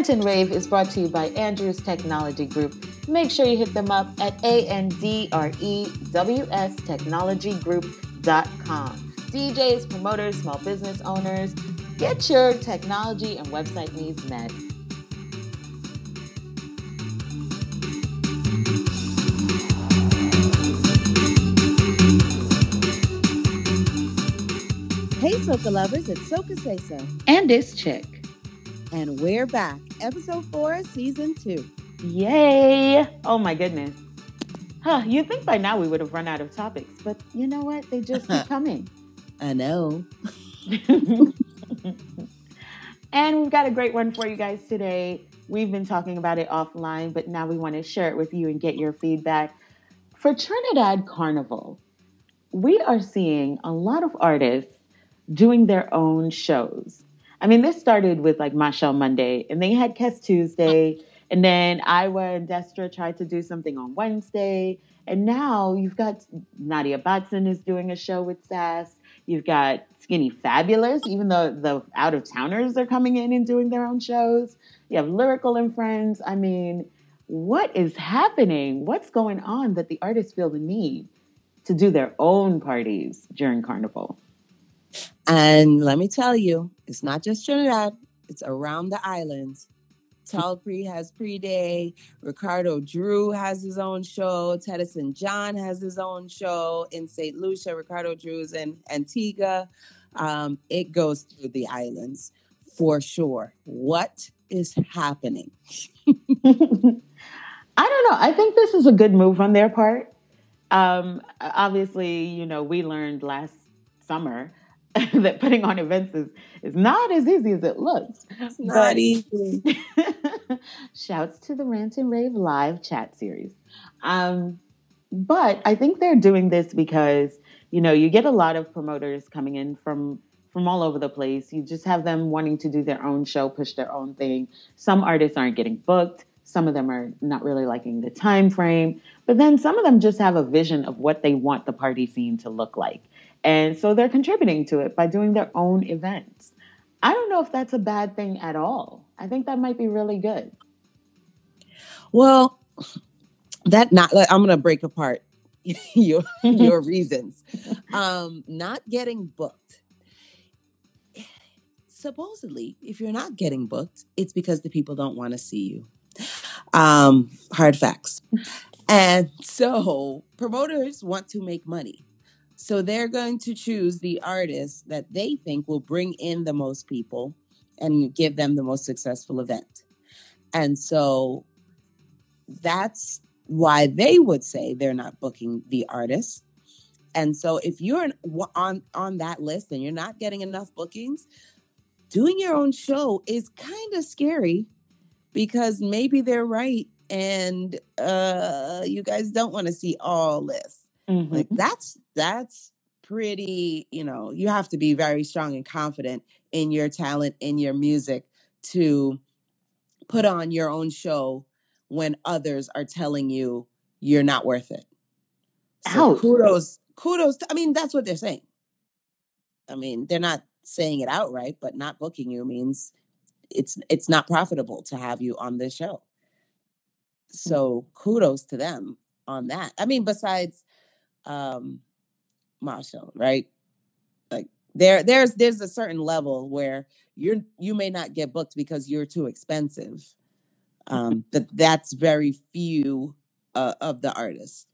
Rant and Rave is brought to you by Andrews Technology Group. Make sure you hit them up at A-N-D-R-E-W-S technologygroup.com. DJs, promoters, small business owners, get your technology and website needs met. Hey, Soca lovers, it's Soca Say So. And it's chick. And we're back. Episode four, season two. Yay! Oh my goodness. Huh, you'd think by now we would have run out of topics, but you know what? They just keep coming. I know. and we've got a great one for you guys today. We've been talking about it offline, but now we want to share it with you and get your feedback. For Trinidad Carnival, we are seeing a lot of artists doing their own shows. I mean, this started with like Machel Monday, and they had Kes Tuesday, and then Iwer and Destra tried to do something on Wednesday, and now you've got Nadia Batson is doing a show with Sass. You've got Skinny Fabulous, even though the out of towners are coming in and doing their own shows. You have Lyrical and Friends. I mean, what is happening? What's going on that the artists feel the need to do their own parties during Carnival? And let me tell you, it's not just Trinidad, it's around the islands. Tallpree has pre-day. Ricardo Drue has his own show. Teddyson John has his own show in St. Lucia. Ricardo Drue's in Antigua. Um, it goes through the islands for sure. What is happening? I don't know. I think this is a good move on their part. Um, obviously, you know, we learned last summer that putting on events is, is not as easy as it looks. It's not but, easy. shouts to the Rant and Rave live chat series. Um, but I think they're doing this because, you know, you get a lot of promoters coming in from from all over the place. You just have them wanting to do their own show, push their own thing. Some artists aren't getting booked. Some of them are not really liking the time frame. But then some of them just have a vision of what they want the party scene to look like. And so they're contributing to it by doing their own events. I don't know if that's a bad thing at all. I think that might be really good. Well, that not like, I'm going to break apart your your reasons. Um not getting booked. Supposedly, if you're not getting booked, it's because the people don't want to see you. Um hard facts. And so promoters want to make money. So they're going to choose the artist that they think will bring in the most people and give them the most successful event. And so that's why they would say they're not booking the artist. And so if you're on on that list and you're not getting enough bookings, doing your own show is kind of scary because maybe they're right and uh you guys don't want to see all this. Mm-hmm. Like that's that's pretty, you know, you have to be very strong and confident in your talent, in your music to put on your own show when others are telling you you're not worth it. So Ouch. kudos, kudos. To, I mean, that's what they're saying. I mean, they're not saying it outright, but not booking you means it's it's not profitable to have you on this show. Mm. So kudos to them on that. I mean, besides um Machel, right? Like there there's there's a certain level where you're you may not get booked because you're too expensive. Um that that's very few uh, of the artists.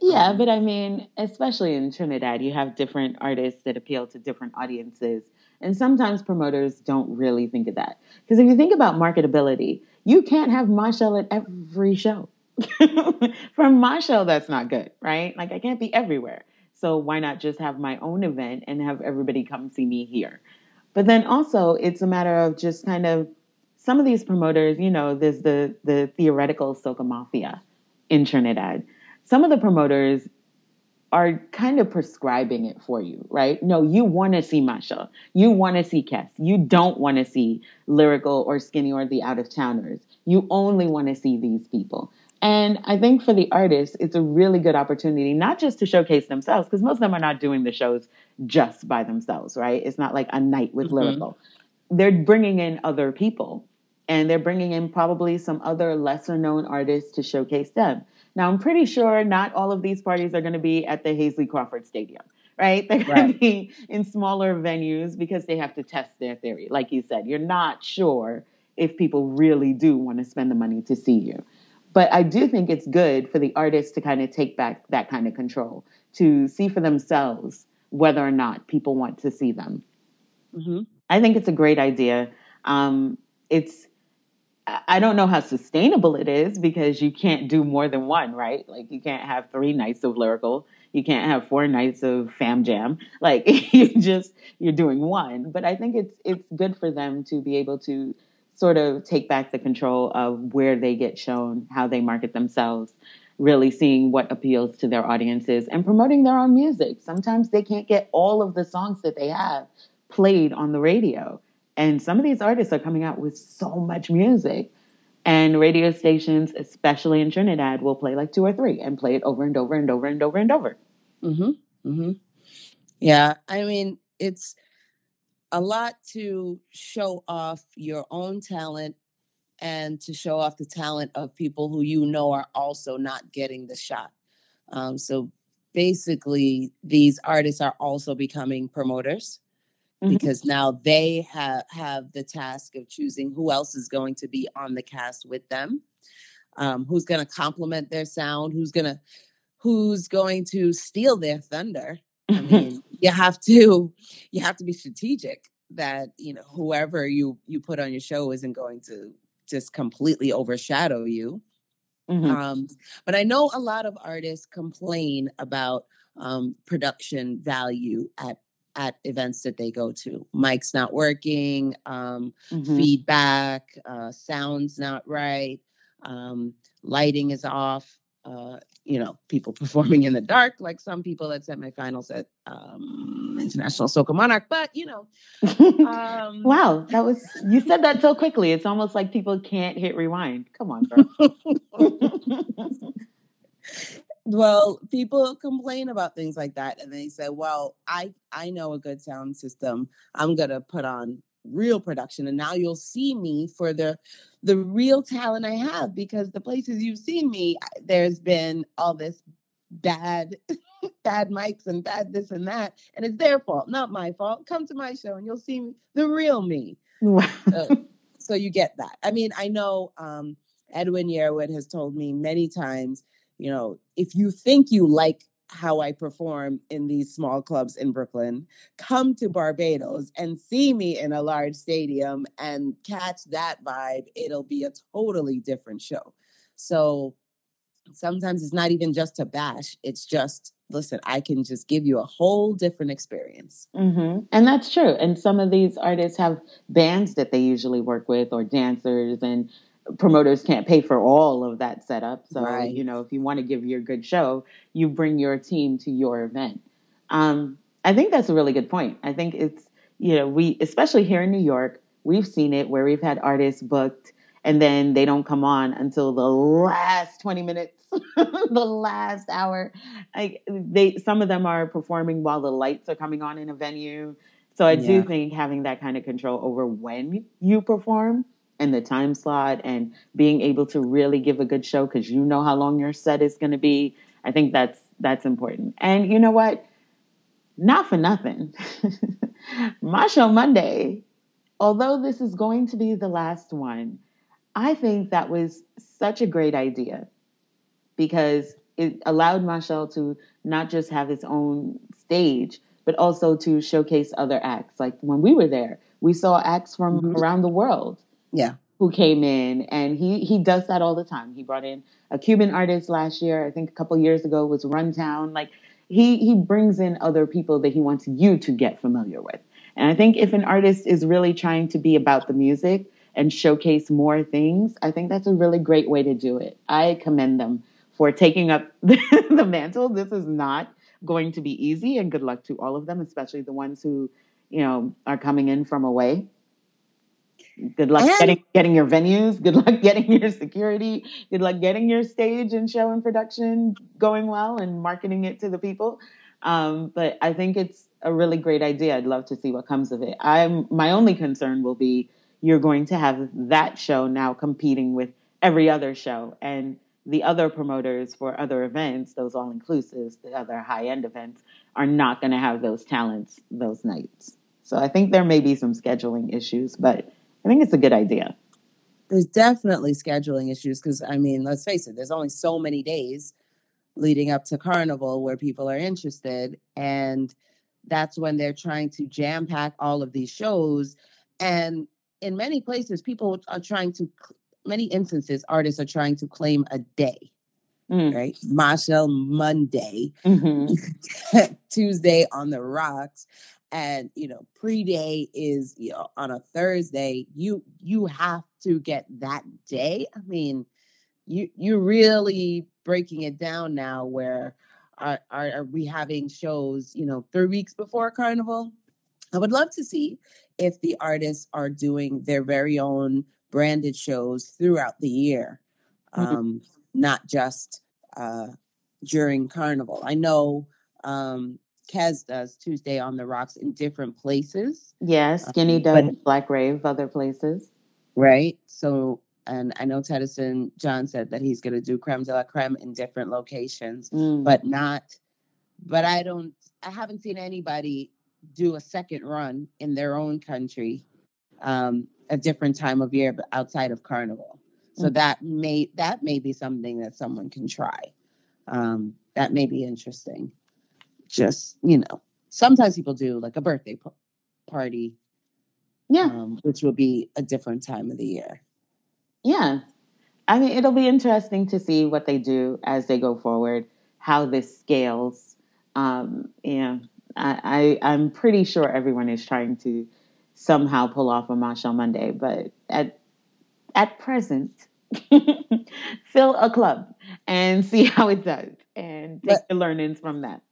Yeah, um, but I mean, especially in Trinidad, you have different artists that appeal to different audiences. And sometimes promoters don't really think of that. Because if you think about marketability, you can't have Machel at every show. From show, that's not good, right? Like I can't be everywhere. So why not just have my own event and have everybody come see me here? But then also it's a matter of just kind of some of these promoters, you know, there's the the theoretical soca mafia in Trinidad. Some of the promoters are kind of prescribing it for you, right? No, you want to see Machel. You want to see Kes. You don't want to see Lyrical or Skinny or the out of towners. You only want to see these people. And I think for the artists, it's a really good opportunity, not just to showcase themselves, because most of them are not doing the shows just by themselves, right? It's not like a night with mm-hmm. lyrical. they're bringing in other people and they're bringing in probably some other lesser known artists to showcase them. Now, I'm pretty sure not all of these parties are going to be at the Hasely Crawford Stadium, right? They're going Right. to be in smaller venues because they have to test their theory. Like you said, you're not sure if people really do want to spend the money to see you. But I do think it's good for the artists to kind of take back that kind of control, to see for themselves whether or not people want to see them. hmm I think it's a great idea. Um, it's I I don't know how sustainable it is because you can't do more than one, right? Like you can't have three nights of lyrical, you can't have four nights of fam jam. Like you just you're doing one. But I think it's it's good for them to be able to sort of take back the control of where they get shown, how they market themselves, really seeing what appeals to their audiences and promoting their own music. Sometimes they can't get all of the songs that they have played on the radio. And some of these artists are coming out with so much music. And radio stations, especially in Trinidad, will play like two or three and play it over and over and over and over and over. Mm-hmm. Mm-hmm. Yeah, I mean, it's a lot to show off your own talent and to show off the talent of people who you know are also not getting the shot. Um, so basically, these artists are also becoming promoters Mhm. because now they have have the task of choosing who else is going to be on the cast with them, um, who's going to complement their sound, who's gonna who's going to steal their thunder. I mean, you have to you have to be strategic that you know whoever you you put on your show isn't going to just completely overshadow you. Mhm. Um, but I know a lot of artists complain about um, production value at at events that they go to. Mic's not working, um, Mhm. feedback, uh, sounds not right, um, lighting is off. Uh, you know, people performing in the dark, like some people at semifinals at um, International Soca Monarch. But you know, um, wow, that was you said that so quickly. It's almost like people can't hit rewind. Come on, girl. well people complain about things like that and they say well i i know a good sound system i'm gonna put on real production and now you'll see me for the the real talent i have because the places you've seen me there's been all this bad bad mics and bad this and that and it's their fault not my fault come to my show and you'll see me, the real me Wow. so you get that. I mean, I know um, Edwin Yearwood has told me many times, you know, if you think you like how I perform in these small clubs in Brooklyn, come to Barbados and see me in a large stadium and catch that vibe. It'll be a totally different show. So sometimes it's not even just to bash, it's just, listen, I can just give you a whole different experience. hmm And that's true. And some of these artists have bands that they usually work with or dancers and promoters can't pay for all of that setup. So, Right. you know, if you want to give your good show, you bring your team to your event. Um, I think that's a really good point. I think it's, you know, we, especially here in New York, we've seen it where we've had artists booked and then they don't come on until the last 20 minutes, the last hour. Like they, some of them are performing while the lights are coming on in a venue. So I do think having that kind of control over when you perform and the time slot and being able to really give a good show because you know how long your set is going to be. I think that's that's important. And you know what? Not for nothing. Machel Monday, although this is going to be the last one, I think that was such a great idea because it allowed Machel to not just have his own stage, but also to showcase other acts. Like when we were there, we saw acts from Mhm. around the world Yeah. who came in, and he he does that all the time. He brought in a Cuban artist last year. I think a couple years ago was Runtown. Like he he brings in other people that he wants you to get familiar with. And I think if an artist is really trying to be about the music and showcase more things, I think that's a really great way to do it. I commend them for taking up the mantle. This is not going to be easy, and good luck to all of them, especially the ones who, you know, are coming in from away. Good luck And- getting getting your venues. Good luck getting your security. Good luck getting your stage and show and production going well and marketing it to the people. Um, but I think it's a really great idea. I'd love to see what comes of it. I'm my only concern will be you're going to have that show now competing with every other show and the other promoters for other events, those all inclusives, the other high end events, are not going to have those talents those nights. So I think there may be some scheduling issues, but I think it's a good idea. There's definitely scheduling issues because, I mean, let's face it, there's only so many days leading up to Carnival where people are interested. And that's when they're trying to jam pack all of these shows. And in many places, people are trying to, many instances, artists are trying to claim a day. Mm. Right, Machel Monday, mm-hmm. Tuesday on the rocks, and you know pre-day is you know on a thursday you you have to get that day? I mean you you're really breaking it down now where are, are, are we having shows you know three weeks before carnival? I would love to see if the artists are doing their very own branded shows throughout the year mm-hmm. um, not just uh, during carnival. I know um, Kes does Tuesday on the Rocks in different places. Yeah, Skinny um, does but, Black Rave other places. Right. So, and I know Teddyson John said that he's going to do Creme de la Creme in different locations, mm. but not, but I don't, I haven't seen anybody do a second run in their own country um, a different time of year, but outside of Carnival. So mm. that may that may be something that someone can try. Um, that may be interesting just you know sometimes people do like a birthday p- party. Yeah. Um, which will be a different time of the year. Yeah. I mean it'll be interesting to see what they do as they go forward how this scales. Um yeah. I, I i'm pretty sure everyone is trying to somehow pull off a Machel Monday but at at present fill a club and see how it does and take but, the learnings from that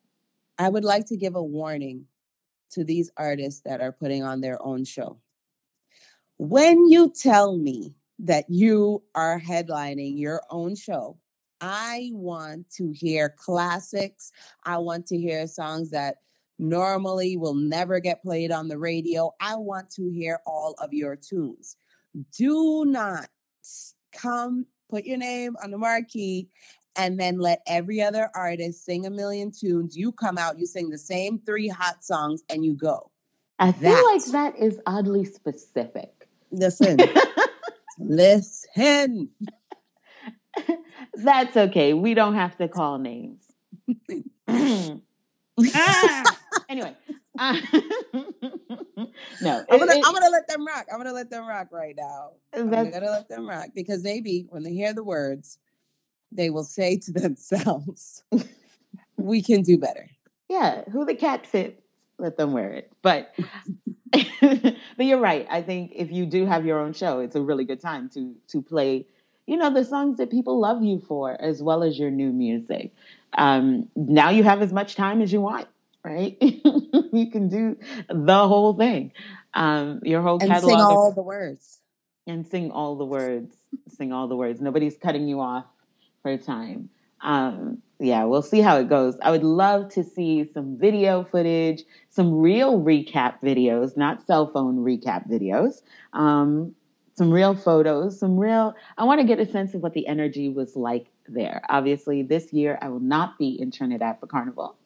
I would like to give a warning to these artists that are putting on their own show. When you tell me that you are headlining your own show, I want to hear classics. I want to hear songs that normally will never get played on the radio. I want to hear all of your tunes. Do not come put your name on the marquee and then let every other artist sing a million tunes. You come out, you sing the same three hot songs, and you go. I feel that, like that is oddly specific. Listen, listen. That's okay. We don't have to call names. ah! Anyway, uh, no, I'm gonna, it, I'm gonna let them rock. I'm gonna let them rock right now. I'm gonna let them rock because maybe when they hear the words, they will say to themselves, we can do better. Yeah, who the cat fits, let them wear it. But but you're right. I think if you do have your own show, it's a really good time to to play, you know, the songs that people love you for, as well as your new music. Um, now you have as much time as you want, right? you can do the whole thing, um, your whole and catalog, sing all the words, and sing all the words, sing all the words. Nobody's cutting you off for time. Um, yeah, we'll see how it goes. I would love to see some video footage, some real recap videos, not cell phone recap videos. Um, some real photos, some real. I want to get a sense of what the energy was like there. Obviously, this year I will not be in Trinidad for Carnival.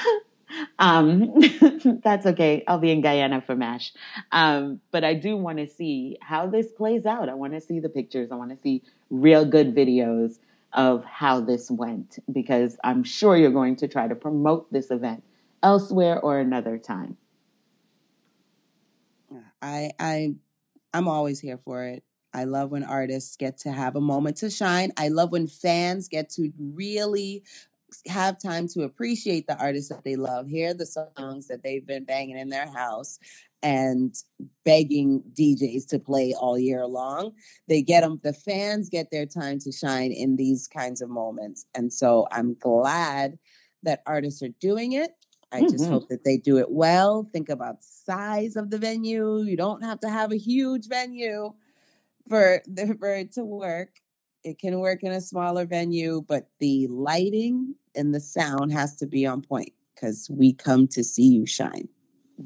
um, that's okay. I'll be in Guyana for MASH. Um, but I do want to see how this plays out. I want to see the pictures. I want to see real good videos of how this went because I'm sure you're going to try to promote this event elsewhere or another time. I I I'm always here for it. I love when artists get to have a moment to shine. I love when fans get to really have time to appreciate the artists that they love, hear the songs that they've been banging in their house, and begging DJs to play all year long. They get them, the fans get their time to shine in these kinds of moments. And so I'm glad that artists are doing it. I mm-hmm. just hope that they do it well. Think about size of the venue. You don't have to have a huge venue for, the, for it to work. It can work in a smaller venue, but the lighting and the sound has to be on point. because we come to see you shine.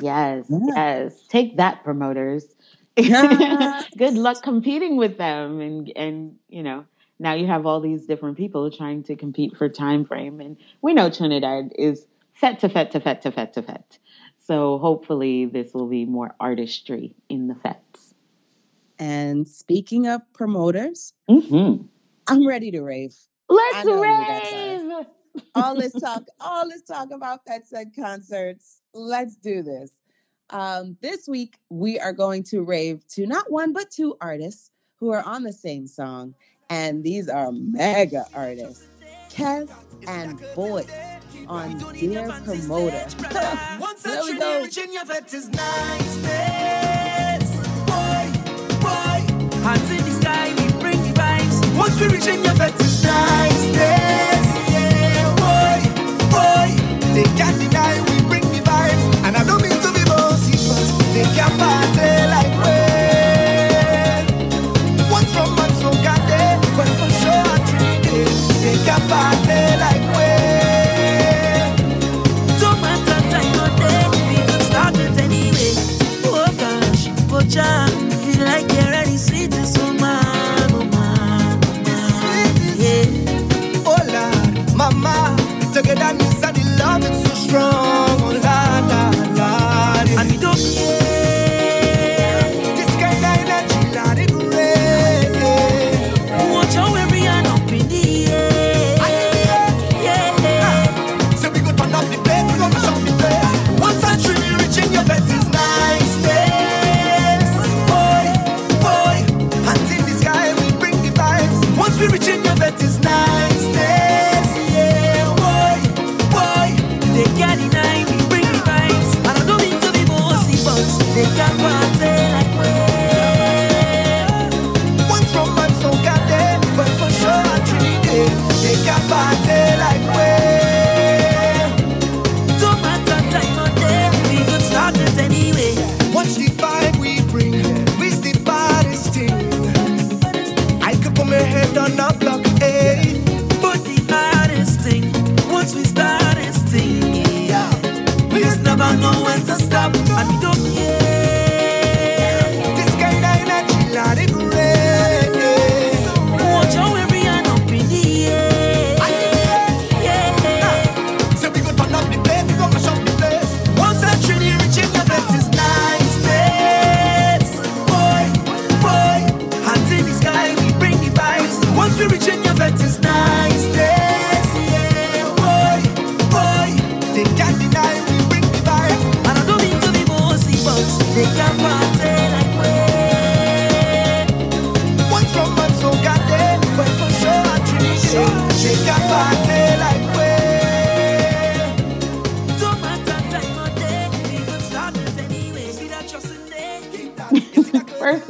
Yes, Yeah. yes. Take that, promoters. Good luck competing with them, and and you know now you have all these different people trying to compete for time frame, and we know Trinidad is fet to fet to fet to fet to fet. So hopefully this will be more artistry in the fets. And speaking of promoters, Mm-hmm. I'm ready to rave. Let's I know who that's rave. all this talk, all this talk about Pet Said concerts. Let's do this. Um, this week we are going to rave to not one but two artists who are on the same song, and these are mega artists, Kes and Voice on Dear Promoter. Once There we go. Virginia vet is niceness. Boy, boy, hands in the sky, we bring the vibes. Once we Virginia vet is niceness.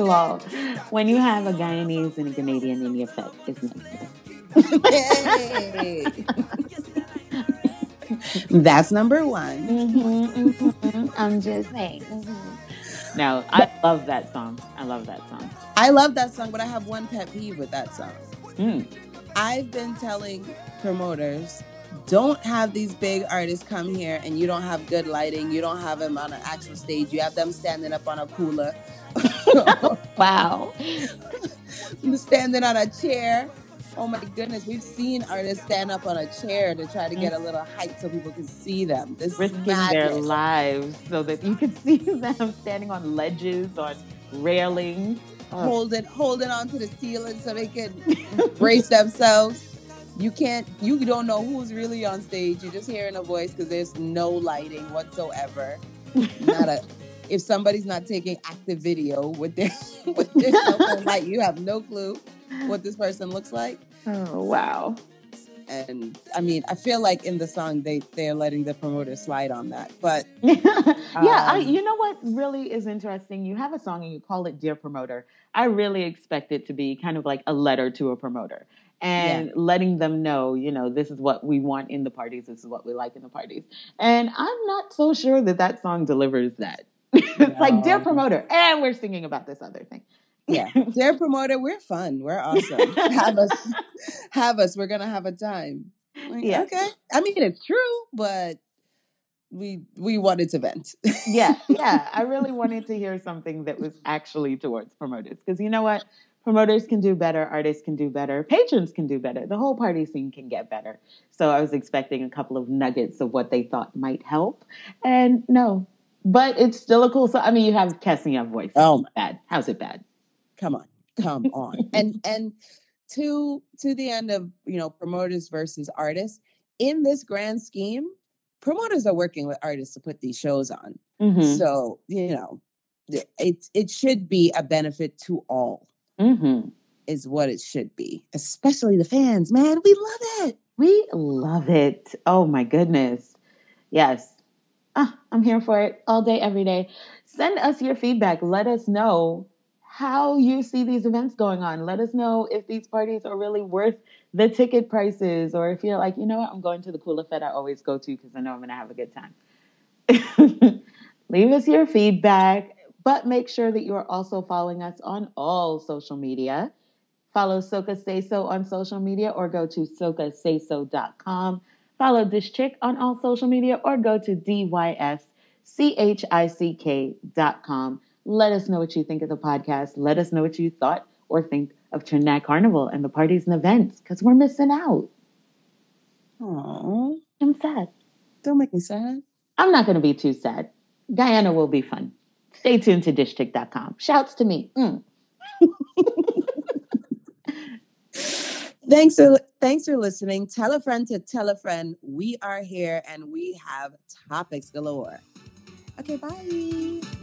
Of all, when you have a Guyanese and a Canadian in your fet, it's nice. That's number one. Mm-hmm, mm-hmm. I'm just saying. mm-hmm. No, I love that song. I love that song. I love that song, but I have one pet peeve with that song. Mm. I've been telling promoters don't have these big artists come here and you don't have good lighting. You don't have them on an actual stage. You have them standing up on a cooler, Wow. standing on a chair. Oh my goodness, we've seen artists stand up on a chair to try to get a little height so people can see them. This is Risking their madness. lives so that you can see them standing on ledges, on railings. Oh, holding holding onto the ceiling so they can brace themselves. You can't. You don't know who's really on stage. You're just hearing a voice because there's no lighting whatsoever. Not a. If somebody's not taking active video with their with their cell phone light, you have no clue what this person looks like. oh, wow. And I mean, I feel like in the song they they're letting the promoter slide on that. But yeah, I, Um, you know what really is interesting? You have a song and you call it Dear Promoter. I really expect it to be kind of like a letter to a promoter and letting them know, you know, this is what we want in the parties, this is what we like in the parties. And I'm not so sure that that song delivers that. it's like Dear Promoter, and we're singing about this other thing. yeah, dear promoter, we're fun. We're awesome. have us, have us. We're gonna have a time. Like, Yeah. Okay. I mean, it's true, but we we wanted to vent. yeah, yeah. I really wanted to hear something that was actually towards promoters because you know what? Promoters can do better, artists can do better, patrons can do better, the whole party scene can get better. So I was expecting a couple of nuggets of what they thought might help, and no. But it's still a cool. So I mean, you have Kessia voice. Oh, bad. How's it bad? Come on, come on, and and to to the end of you know promoters versus artists in this grand scheme promoters are working with artists to put these shows on. Mm-hmm. So, you know, it it should be a benefit to all. Mm-hmm. Is what it should be, especially the fans. Man, we love it. We love it. Oh my goodness. Yes. Ah, I'm here for it all day, every day. Send us your feedback. Let us know how you see these events going on. Let us know if these parties are really worth the ticket prices, or if you're like, you know what, I'm going to the Kula Fed I always go to because I know I'm going to have a good time. Leave us your feedback, but make sure that you are also following us on all social media. Follow Soca Say So on social media or go to socasayso.com. Follow this chick on all social media or go to dyschik.com. Let us know what you think of the podcast. Let us know what you thought or think of Trinidad Carnival and the parties and events because we're missing out. Oh, I'm sad. Don't make me sad. I'm not going to be too sad. Guyana will be fun. Stay tuned to dishchick.com. Shouts to me. Mm. thanks for thanks for listening. Tell a friend to tell a friend. We are here and we have topics galore. Okay, bye.